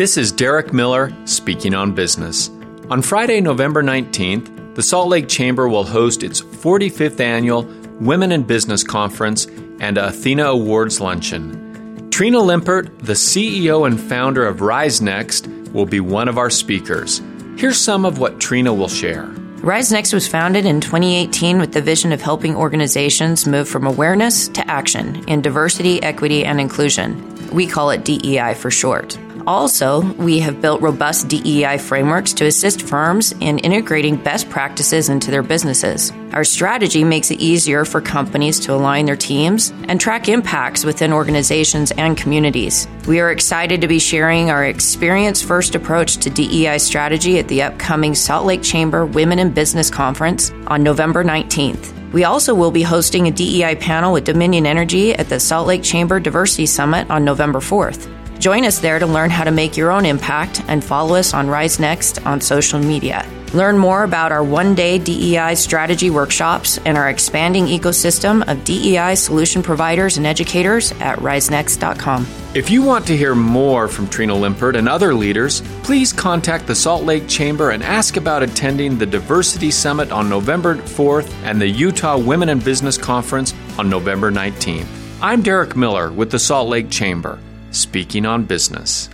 This is Derek Miller speaking on business. On Friday, November 19th, the Salt Lake Chamber will host its 45th annual Women in Business Conference and Athena Awards Luncheon. Trina Limpert, the CEO and founder of RizeNext, will be one of our speakers. Here's some of what Trina will share. RizeNext was founded in 2018 with the vision of helping organizations move from awareness to action in diversity, equity, and inclusion. We call it DEI for short. Also, we have built robust DEI frameworks to assist firms in integrating best practices into their businesses. Our strategy makes it easier for companies to align their teams and track impacts within organizations and communities. We are excited to be sharing our experience first approach to DEI strategy at the upcoming Salt Lake Chamber Women in Business Conference on November 19th. We also will be hosting a DEI panel with Dominion Energy at the Salt Lake Chamber Diversity Summit on November 4th. Join us there to learn how to make your own impact and follow us on RizeNext on social media. Learn more about our one day DEI strategy workshops and our expanding ecosystem of DEI solution providers and educators at rizenext.com. If you want to hear more from Trina Limpert and other leaders, please contact the Salt Lake Chamber and ask about attending the Diversity Summit on November 4th and the Utah Women in Business Conference on November 19th. I'm Derek Miller with the Salt Lake Chamber speaking on business.